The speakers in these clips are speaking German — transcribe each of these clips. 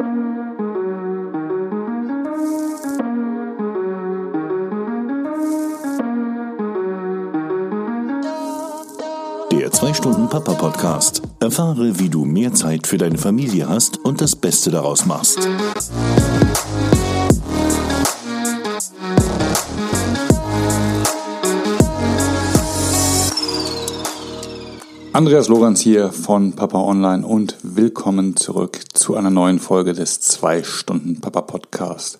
Der 2-Stunden-Papa-Podcast. Erfahre, wie du mehr Zeit für deine Familie hast und das Beste daraus machst. Andreas Lorenz hier von Papa Online und willkommen zurück zu einer neuen Folge des 2-Stunden-Papa-Podcast.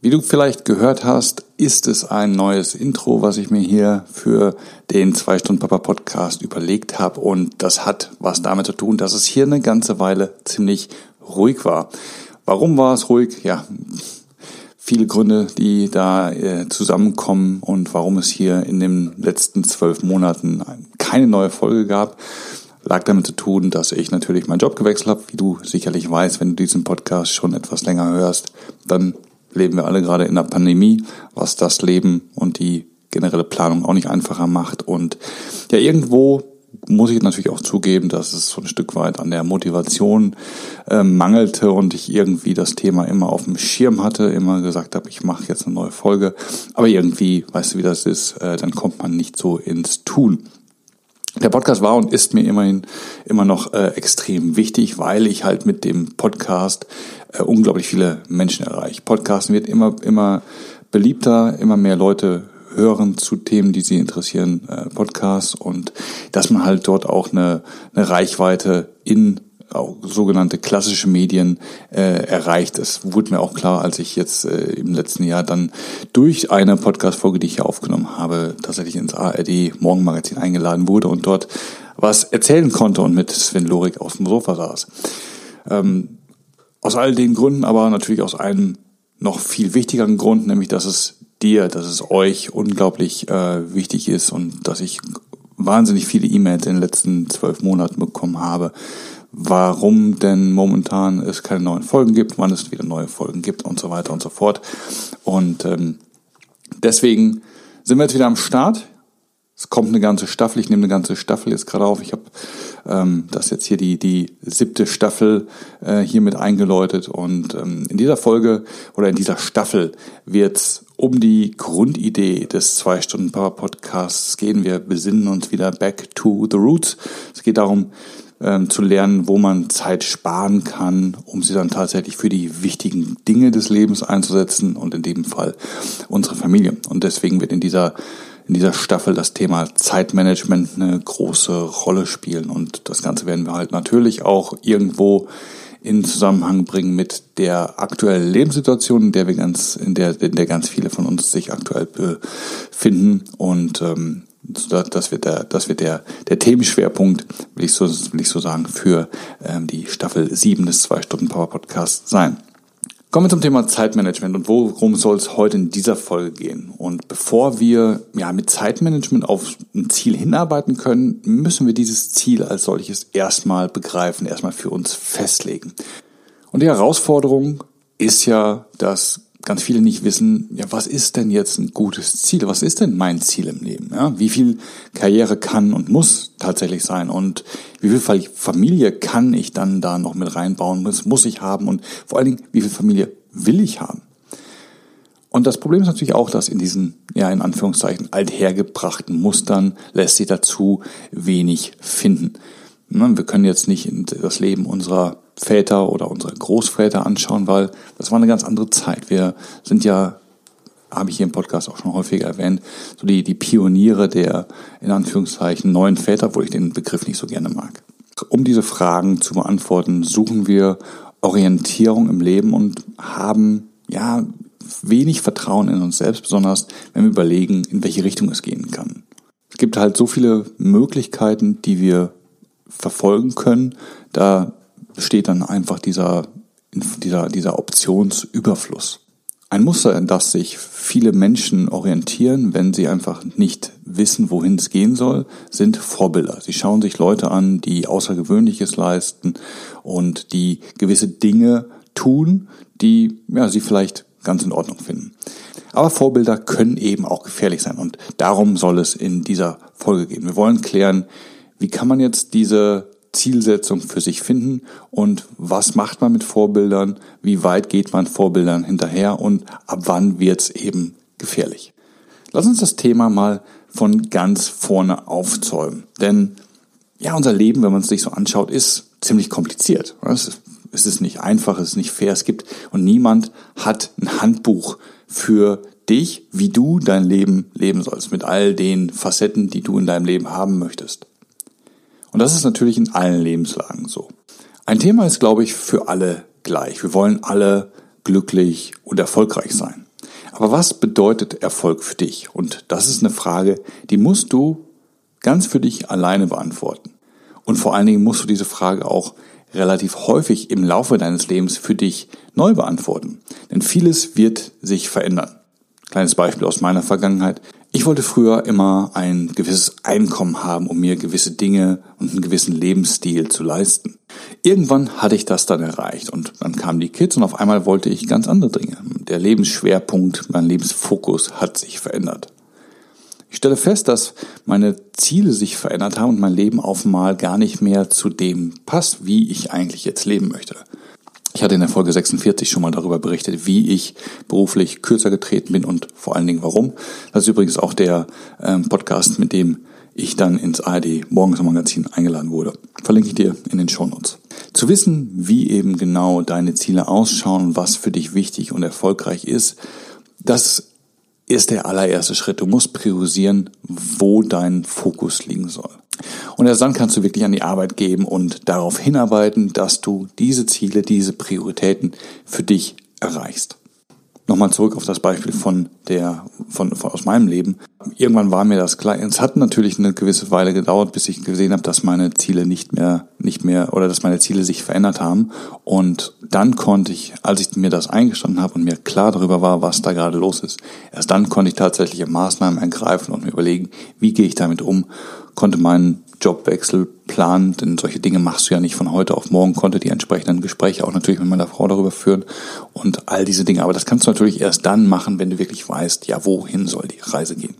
Wie du vielleicht gehört hast, ist es ein neues Intro, was ich mir hier für den 2-Stunden-Papa-Podcast überlegt habe und das hat was damit zu tun, dass es hier eine ganze Weile ziemlich ruhig war. Warum war es ruhig? Ja, viele Gründe, die da äh, zusammenkommen und warum es hier in den letzten zwölf Monaten keine neue Folge gab, lag damit zu tun, dass ich natürlich meinen Job gewechselt habe. Wie du sicherlich weißt, wenn du diesen Podcast schon etwas länger hörst, dann leben wir alle gerade in der Pandemie, was das Leben und die generelle Planung auch nicht einfacher macht. Und ja, irgendwo muss ich natürlich auch zugeben, dass es so ein Stück weit an der Motivation äh, mangelte und ich irgendwie das Thema immer auf dem Schirm hatte, immer gesagt habe, ich mache jetzt eine neue Folge. Aber irgendwie, weißt du, wie das ist, äh, dann kommt man nicht so ins Tun. Der Podcast war und ist mir immerhin immer noch äh, extrem wichtig, weil ich halt mit dem Podcast äh, unglaublich viele Menschen erreiche. Podcasten wird immer, immer beliebter, immer mehr Leute hören zu Themen, die sie interessieren, äh, Podcasts und dass man halt dort auch eine, eine Reichweite in auch sogenannte klassische Medien äh, erreicht. Es wurde mir auch klar, als ich jetzt äh, im letzten Jahr dann durch eine Podcast-Folge, die ich hier aufgenommen habe, tatsächlich ins ARD Morgenmagazin eingeladen wurde und dort was erzählen konnte und mit Sven Lorik aus dem Sofa saß. Ähm, aus all den Gründen, aber natürlich aus einem noch viel wichtigeren Grund, nämlich dass es dir, dass es euch unglaublich äh, wichtig ist und dass ich wahnsinnig viele E-Mails in den letzten zwölf Monaten bekommen habe, warum denn momentan es keine neuen Folgen gibt, wann es wieder neue Folgen gibt und so weiter und so fort. Und ähm, deswegen sind wir jetzt wieder am Start. Es kommt eine ganze Staffel, ich nehme eine ganze Staffel jetzt gerade auf. Ich habe ähm, das jetzt hier die, die siebte Staffel äh, hier mit eingeläutet. Und ähm, in dieser Folge oder in dieser Staffel wird um die Grundidee des zwei Stunden Power Podcasts gehen. Wir besinnen uns wieder back to the roots. Es geht darum, ähm, zu lernen, wo man Zeit sparen kann, um sie dann tatsächlich für die wichtigen Dinge des Lebens einzusetzen und in dem Fall unsere Familie. Und deswegen wird in dieser in dieser Staffel das Thema Zeitmanagement eine große Rolle spielen und das Ganze werden wir halt natürlich auch irgendwo in Zusammenhang bringen mit der aktuellen Lebenssituation, in der wir ganz, in der, in der ganz viele von uns sich aktuell befinden und ähm, das wird der, das wird der, der Themenschwerpunkt, will ich so, will ich so sagen, für ähm, die Staffel 7 des 2-Stunden-Power-Podcasts sein. Kommen wir zum Thema Zeitmanagement und worum soll es heute in dieser Folge gehen? Und bevor wir ja mit Zeitmanagement auf ein Ziel hinarbeiten können, müssen wir dieses Ziel als solches erstmal begreifen, erstmal für uns festlegen. Und die Herausforderung ist ja, dass ganz viele nicht wissen, ja, was ist denn jetzt ein gutes Ziel? Was ist denn mein Ziel im Leben? Ja, wie viel Karriere kann und muss tatsächlich sein? Und wie viel Familie kann ich dann da noch mit reinbauen? Was muss ich haben? Und vor allen Dingen, wie viel Familie will ich haben? Und das Problem ist natürlich auch, dass in diesen, ja, in Anführungszeichen, althergebrachten Mustern lässt sich dazu wenig finden. Wir können jetzt nicht das Leben unserer Väter oder unsere Großväter anschauen, weil das war eine ganz andere Zeit. Wir sind ja, habe ich hier im Podcast auch schon häufiger erwähnt, so die, die Pioniere der, in Anführungszeichen, neuen Väter, wo ich den Begriff nicht so gerne mag. Um diese Fragen zu beantworten, suchen wir Orientierung im Leben und haben, ja, wenig Vertrauen in uns selbst, besonders wenn wir überlegen, in welche Richtung es gehen kann. Es gibt halt so viele Möglichkeiten, die wir verfolgen können. Da besteht dann einfach dieser, dieser, dieser Optionsüberfluss. Ein Muster, in das sich viele Menschen orientieren, wenn sie einfach nicht wissen, wohin es gehen soll, sind Vorbilder. Sie schauen sich Leute an, die Außergewöhnliches leisten und die gewisse Dinge tun, die ja, sie vielleicht ganz in Ordnung finden. Aber Vorbilder können eben auch gefährlich sein und darum soll es in dieser Folge gehen. Wir wollen klären, wie kann man jetzt diese Zielsetzung für sich finden und was macht man mit Vorbildern, wie weit geht man Vorbildern hinterher und ab wann wird's eben gefährlich. Lass uns das Thema mal von ganz vorne aufzäumen. Denn ja, unser Leben, wenn man es sich so anschaut, ist ziemlich kompliziert. Es ist nicht einfach, es ist nicht fair. Es gibt und niemand hat ein Handbuch für dich, wie du dein Leben leben sollst, mit all den Facetten, die du in deinem Leben haben möchtest. Und das ist natürlich in allen Lebenslagen so. Ein Thema ist, glaube ich, für alle gleich. Wir wollen alle glücklich und erfolgreich sein. Aber was bedeutet Erfolg für dich? Und das ist eine Frage, die musst du ganz für dich alleine beantworten. Und vor allen Dingen musst du diese Frage auch relativ häufig im Laufe deines Lebens für dich neu beantworten. Denn vieles wird sich verändern. Kleines Beispiel aus meiner Vergangenheit. Ich wollte früher immer ein gewisses Einkommen haben, um mir gewisse Dinge und einen gewissen Lebensstil zu leisten. Irgendwann hatte ich das dann erreicht und dann kamen die Kids und auf einmal wollte ich ganz andere Dinge. Der Lebensschwerpunkt, mein Lebensfokus hat sich verändert. Ich stelle fest, dass meine Ziele sich verändert haben und mein Leben auf einmal gar nicht mehr zu dem passt, wie ich eigentlich jetzt leben möchte. Ich hatte in der Folge 46 schon mal darüber berichtet, wie ich beruflich kürzer getreten bin und vor allen Dingen warum. Das ist übrigens auch der ähm, Podcast, mit dem ich dann ins ARD Morgensmagazin eingeladen wurde. Verlinke ich dir in den Shownotes. Zu wissen, wie eben genau deine Ziele ausschauen was für dich wichtig und erfolgreich ist, das ist der allererste Schritt. Du musst priorisieren, wo dein Fokus liegen soll. Und erst dann kannst du wirklich an die Arbeit geben und darauf hinarbeiten, dass du diese Ziele, diese Prioritäten für dich erreichst. Nochmal zurück auf das Beispiel von der, von, von aus meinem Leben. Irgendwann war mir das klar. Es hat natürlich eine gewisse Weile gedauert, bis ich gesehen habe, dass meine Ziele nicht mehr, nicht mehr, oder dass meine Ziele sich verändert haben. Und dann konnte ich, als ich mir das eingestanden habe und mir klar darüber war, was da gerade los ist, erst dann konnte ich tatsächliche Maßnahmen ergreifen und mir überlegen, wie gehe ich damit um, konnte meinen Jobwechsel planen, denn solche Dinge machst du ja nicht von heute auf morgen, konnte die entsprechenden Gespräche auch natürlich mit meiner Frau darüber führen und all diese Dinge. Aber das kannst du natürlich erst dann machen, wenn du wirklich weißt, ja, wohin soll die Reise gehen.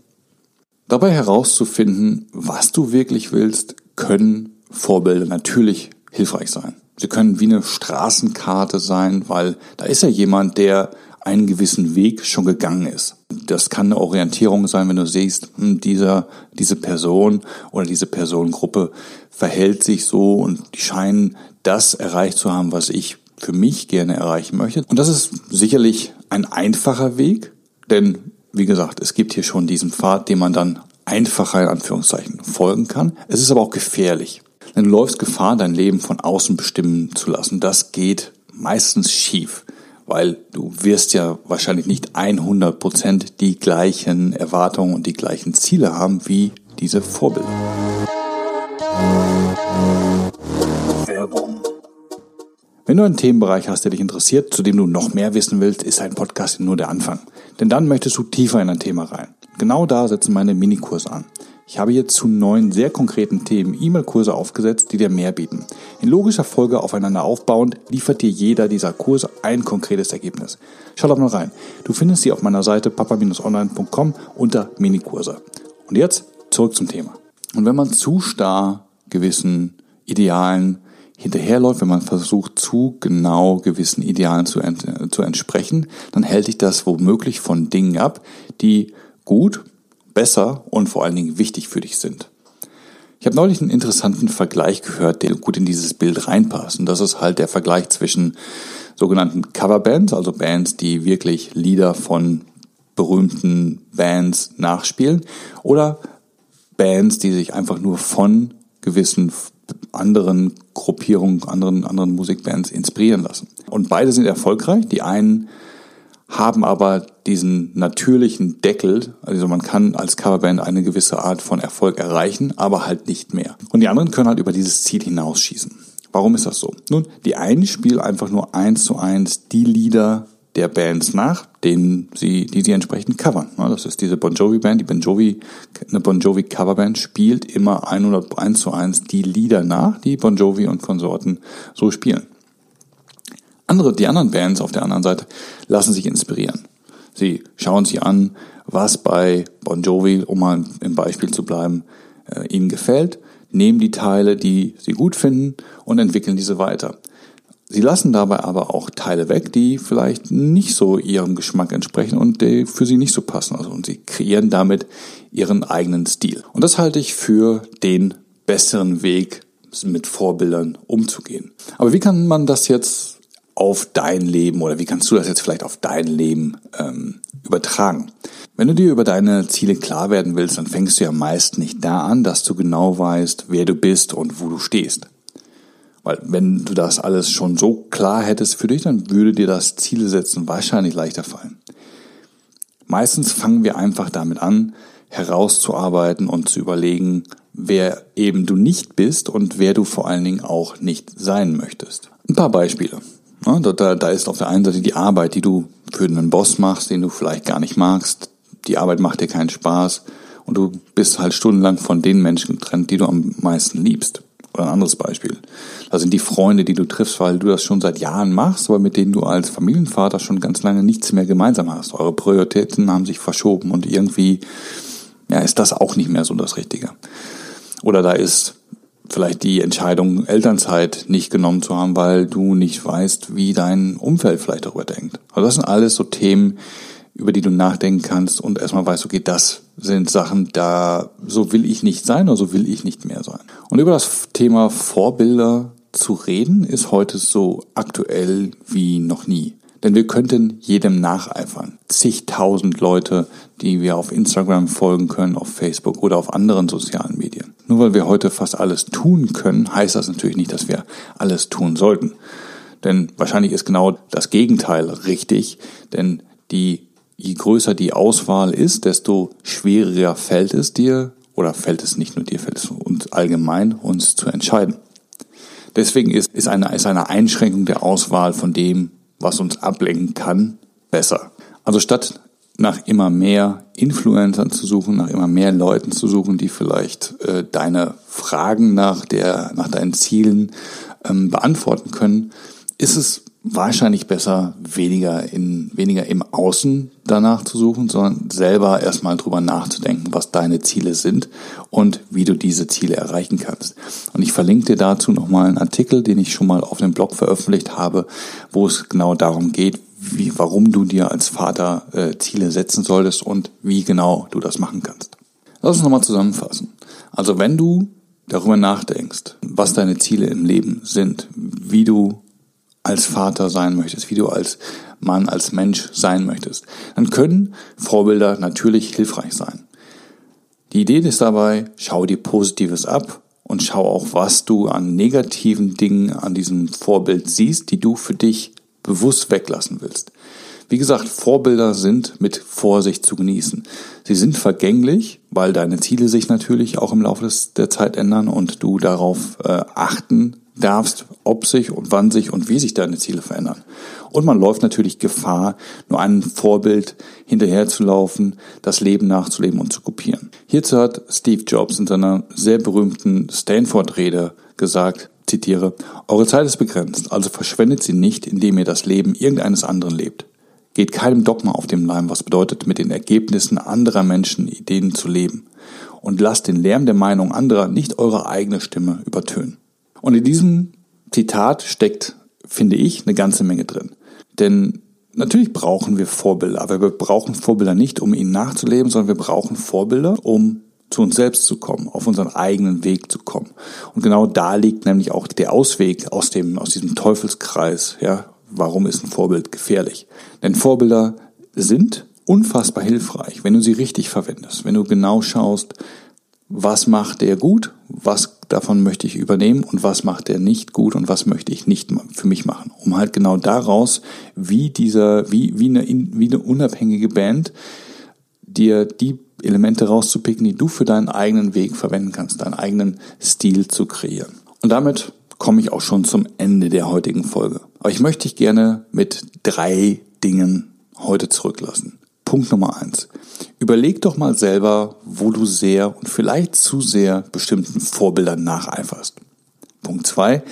Dabei herauszufinden, was du wirklich willst, können Vorbilder natürlich hilfreich sein. Sie können wie eine Straßenkarte sein, weil da ist ja jemand, der einen gewissen Weg schon gegangen ist. Das kann eine Orientierung sein, wenn du siehst, hm, dieser, diese Person oder diese Personengruppe verhält sich so und die scheinen das erreicht zu haben, was ich für mich gerne erreichen möchte. Und das ist sicherlich ein einfacher Weg, denn wie gesagt, es gibt hier schon diesen Pfad, den man dann einfacher in Anführungszeichen folgen kann. Es ist aber auch gefährlich. Denn du läufst Gefahr, dein Leben von außen bestimmen zu lassen. Das geht meistens schief weil du wirst ja wahrscheinlich nicht 100 Prozent die gleichen Erwartungen und die gleichen Ziele haben wie diese Vorbilder. Werbung. Wenn du einen Themenbereich hast, der dich interessiert, zu dem du noch mehr wissen willst, ist ein Podcast nur der Anfang. Denn dann möchtest du tiefer in ein Thema rein. Genau da setzen meine Minikurse an. Ich habe hier zu neun sehr konkreten Themen E-Mail-Kurse aufgesetzt, die dir mehr bieten. In logischer Folge aufeinander aufbauend liefert dir jeder dieser Kurse ein konkretes Ergebnis. Schau doch mal rein. Du findest sie auf meiner Seite papa-online.com unter Minikurse. Und jetzt zurück zum Thema. Und wenn man zu starr gewissen Idealen hinterherläuft, wenn man versucht, zu genau gewissen Idealen zu, ent zu entsprechen, dann hält dich das womöglich von Dingen ab, die gut besser und vor allen Dingen wichtig für dich sind. Ich habe neulich einen interessanten Vergleich gehört, der gut in dieses Bild reinpasst. Und das ist halt der Vergleich zwischen sogenannten Coverbands, also Bands, die wirklich Lieder von berühmten Bands nachspielen, oder Bands, die sich einfach nur von gewissen anderen Gruppierungen, anderen, anderen Musikbands inspirieren lassen. Und beide sind erfolgreich. Die einen haben aber diesen natürlichen Deckel, also man kann als Coverband eine gewisse Art von Erfolg erreichen, aber halt nicht mehr. Und die anderen können halt über dieses Ziel hinausschießen. Warum ist das so? Nun, die einen spielen einfach nur eins zu eins die Lieder der Bands nach, denen sie, die sie entsprechend covern. Das ist diese Bon Jovi Band, die Bon Jovi, eine Bon Jovi Coverband spielt immer 101 zu 1 die Lieder nach, die Bon Jovi und Konsorten so spielen. Andere, die anderen Bands auf der anderen Seite lassen sich inspirieren. Sie schauen sich an, was bei Bon Jovi, um mal im Beispiel zu bleiben, äh, ihnen gefällt, nehmen die Teile, die sie gut finden und entwickeln diese weiter. Sie lassen dabei aber auch Teile weg, die vielleicht nicht so ihrem Geschmack entsprechen und die für sie nicht so passen. Also, und sie kreieren damit ihren eigenen Stil. Und das halte ich für den besseren Weg, mit Vorbildern umzugehen. Aber wie kann man das jetzt auf dein Leben oder wie kannst du das jetzt vielleicht auf dein Leben ähm, übertragen? Wenn du dir über deine Ziele klar werden willst, dann fängst du ja meist nicht da an, dass du genau weißt, wer du bist und wo du stehst. Weil wenn du das alles schon so klar hättest für dich, dann würde dir das Ziele setzen wahrscheinlich leichter fallen. Meistens fangen wir einfach damit an, herauszuarbeiten und zu überlegen, wer eben du nicht bist und wer du vor allen Dingen auch nicht sein möchtest. Ein paar Beispiele. Da, da ist auf der einen Seite die Arbeit, die du für einen Boss machst, den du vielleicht gar nicht magst. Die Arbeit macht dir keinen Spaß und du bist halt stundenlang von den Menschen getrennt, die du am meisten liebst. Oder ein anderes Beispiel. Das sind die Freunde, die du triffst, weil du das schon seit Jahren machst, aber mit denen du als Familienvater schon ganz lange nichts mehr gemeinsam hast. Eure Prioritäten haben sich verschoben und irgendwie ja, ist das auch nicht mehr so das Richtige. Oder da ist vielleicht die Entscheidung, Elternzeit nicht genommen zu haben, weil du nicht weißt, wie dein Umfeld vielleicht darüber denkt. Also das sind alles so Themen, über die du nachdenken kannst und erstmal weißt, okay, das sind Sachen, da so will ich nicht sein oder so will ich nicht mehr sein. Und über das Thema Vorbilder zu reden ist heute so aktuell wie noch nie. Denn wir könnten jedem nacheifern. Zigtausend Leute, die wir auf Instagram folgen können, auf Facebook oder auf anderen sozialen Medien. Nur weil wir heute fast alles tun können, heißt das natürlich nicht, dass wir alles tun sollten. Denn wahrscheinlich ist genau das Gegenteil richtig, denn die je größer die Auswahl ist, desto schwieriger fällt es dir, oder fällt es nicht nur dir, fällt es uns allgemein, uns zu entscheiden. Deswegen ist, ist, eine, ist eine Einschränkung der Auswahl von dem, was uns ablenken kann, besser. Also statt nach immer mehr Influencern zu suchen, nach immer mehr Leuten zu suchen, die vielleicht äh, deine Fragen nach der, nach deinen Zielen ähm, beantworten können, ist es wahrscheinlich besser, weniger in, weniger im Außen danach zu suchen, sondern selber erstmal drüber nachzudenken, was deine Ziele sind und wie du diese Ziele erreichen kannst. Und ich verlinke dir dazu nochmal einen Artikel, den ich schon mal auf dem Blog veröffentlicht habe, wo es genau darum geht, wie, warum du dir als Vater äh, Ziele setzen solltest und wie genau du das machen kannst. Lass uns nochmal zusammenfassen. Also wenn du darüber nachdenkst, was deine Ziele im Leben sind, wie du als Vater sein möchtest, wie du als Mann, als Mensch sein möchtest, dann können Vorbilder natürlich hilfreich sein. Die Idee ist dabei, schau dir Positives ab und schau auch, was du an negativen Dingen an diesem Vorbild siehst, die du für dich bewusst weglassen willst. Wie gesagt, Vorbilder sind mit Vorsicht zu genießen. Sie sind vergänglich, weil deine Ziele sich natürlich auch im Laufe der Zeit ändern und du darauf äh, achten darfst, ob sich und wann sich und wie sich deine Ziele verändern. Und man läuft natürlich Gefahr, nur einem Vorbild hinterherzulaufen, das Leben nachzuleben und zu kopieren. Hierzu hat Steve Jobs in seiner sehr berühmten Stanford-Rede gesagt, zitiere, Eure Zeit ist begrenzt, also verschwendet sie nicht, indem ihr das Leben irgendeines anderen lebt. Geht keinem Dogma auf dem Leim, was bedeutet, mit den Ergebnissen anderer Menschen Ideen zu leben. Und lasst den Lärm der Meinung anderer nicht eure eigene Stimme übertönen. Und in diesem Zitat steckt, finde ich, eine ganze Menge drin. Denn natürlich brauchen wir Vorbilder, aber wir brauchen Vorbilder nicht, um ihnen nachzuleben, sondern wir brauchen Vorbilder, um zu uns selbst zu kommen, auf unseren eigenen Weg zu kommen. Und genau da liegt nämlich auch der Ausweg aus dem, aus diesem Teufelskreis, ja. Warum ist ein Vorbild gefährlich? Denn Vorbilder sind unfassbar hilfreich, wenn du sie richtig verwendest, wenn du genau schaust, was macht der gut, was davon möchte ich übernehmen und was macht der nicht gut und was möchte ich nicht für mich machen, um halt genau daraus, wie dieser, wie, wie eine, wie eine unabhängige Band dir die Elemente rauszupicken, die du für deinen eigenen Weg verwenden kannst, deinen eigenen Stil zu kreieren. Und damit komme ich auch schon zum Ende der heutigen Folge. Aber ich möchte dich gerne mit drei Dingen heute zurücklassen. Punkt Nummer eins. Überleg doch mal selber, wo du sehr und vielleicht zu sehr bestimmten Vorbildern nacheiferst. Punkt zwei.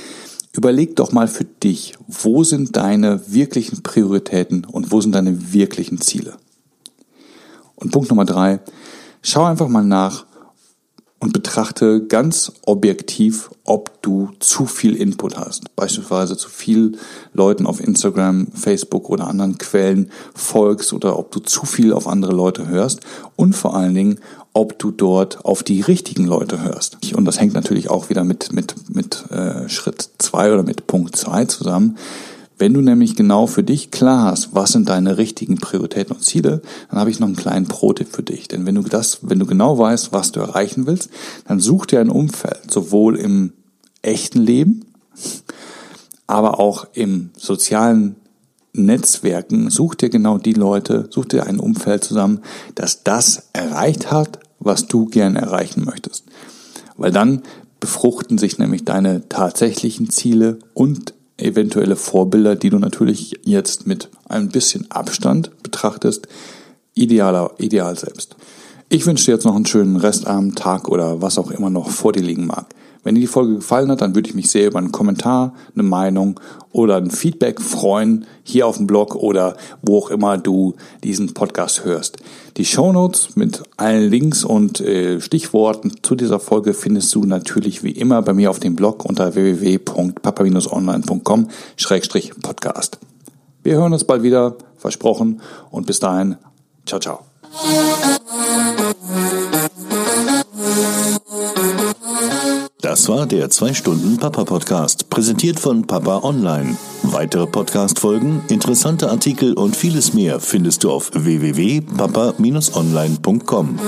Überleg doch mal für dich, wo sind deine wirklichen Prioritäten und wo sind deine wirklichen Ziele. Und Punkt Nummer drei. Schau einfach mal nach und betrachte ganz objektiv, ob du zu viel Input hast. Beispielsweise zu viel Leuten auf Instagram, Facebook oder anderen Quellen folgst oder ob du zu viel auf andere Leute hörst und vor allen Dingen, ob du dort auf die richtigen Leute hörst. Und das hängt natürlich auch wieder mit, mit, mit äh, Schritt zwei oder mit Punkt zwei zusammen. Wenn du nämlich genau für dich klar hast, was sind deine richtigen Prioritäten und Ziele, dann habe ich noch einen kleinen Pro-Tipp für dich. Denn wenn du das, wenn du genau weißt, was du erreichen willst, dann such dir ein Umfeld, sowohl im echten Leben, aber auch im sozialen Netzwerken, such dir genau die Leute, such dir ein Umfeld zusammen, das das erreicht hat, was du gern erreichen möchtest. Weil dann befruchten sich nämlich deine tatsächlichen Ziele und eventuelle Vorbilder, die du natürlich jetzt mit ein bisschen Abstand betrachtest, idealer, ideal selbst. Ich wünsche dir jetzt noch einen schönen Restabend, Tag oder was auch immer noch vor dir liegen mag. Wenn dir die Folge gefallen hat, dann würde ich mich sehr über einen Kommentar, eine Meinung oder ein Feedback freuen, hier auf dem Blog oder wo auch immer du diesen Podcast hörst. Die Shownotes mit allen Links und äh, Stichworten zu dieser Folge findest du natürlich wie immer bei mir auf dem Blog unter www.papa-online.com-podcast. Wir hören uns bald wieder, versprochen, und bis dahin, ciao, ciao. Das war der 2-Stunden-Papa-Podcast, präsentiert von Papa Online. Weitere Podcast-Folgen, interessante Artikel und vieles mehr findest du auf www.papa-online.com.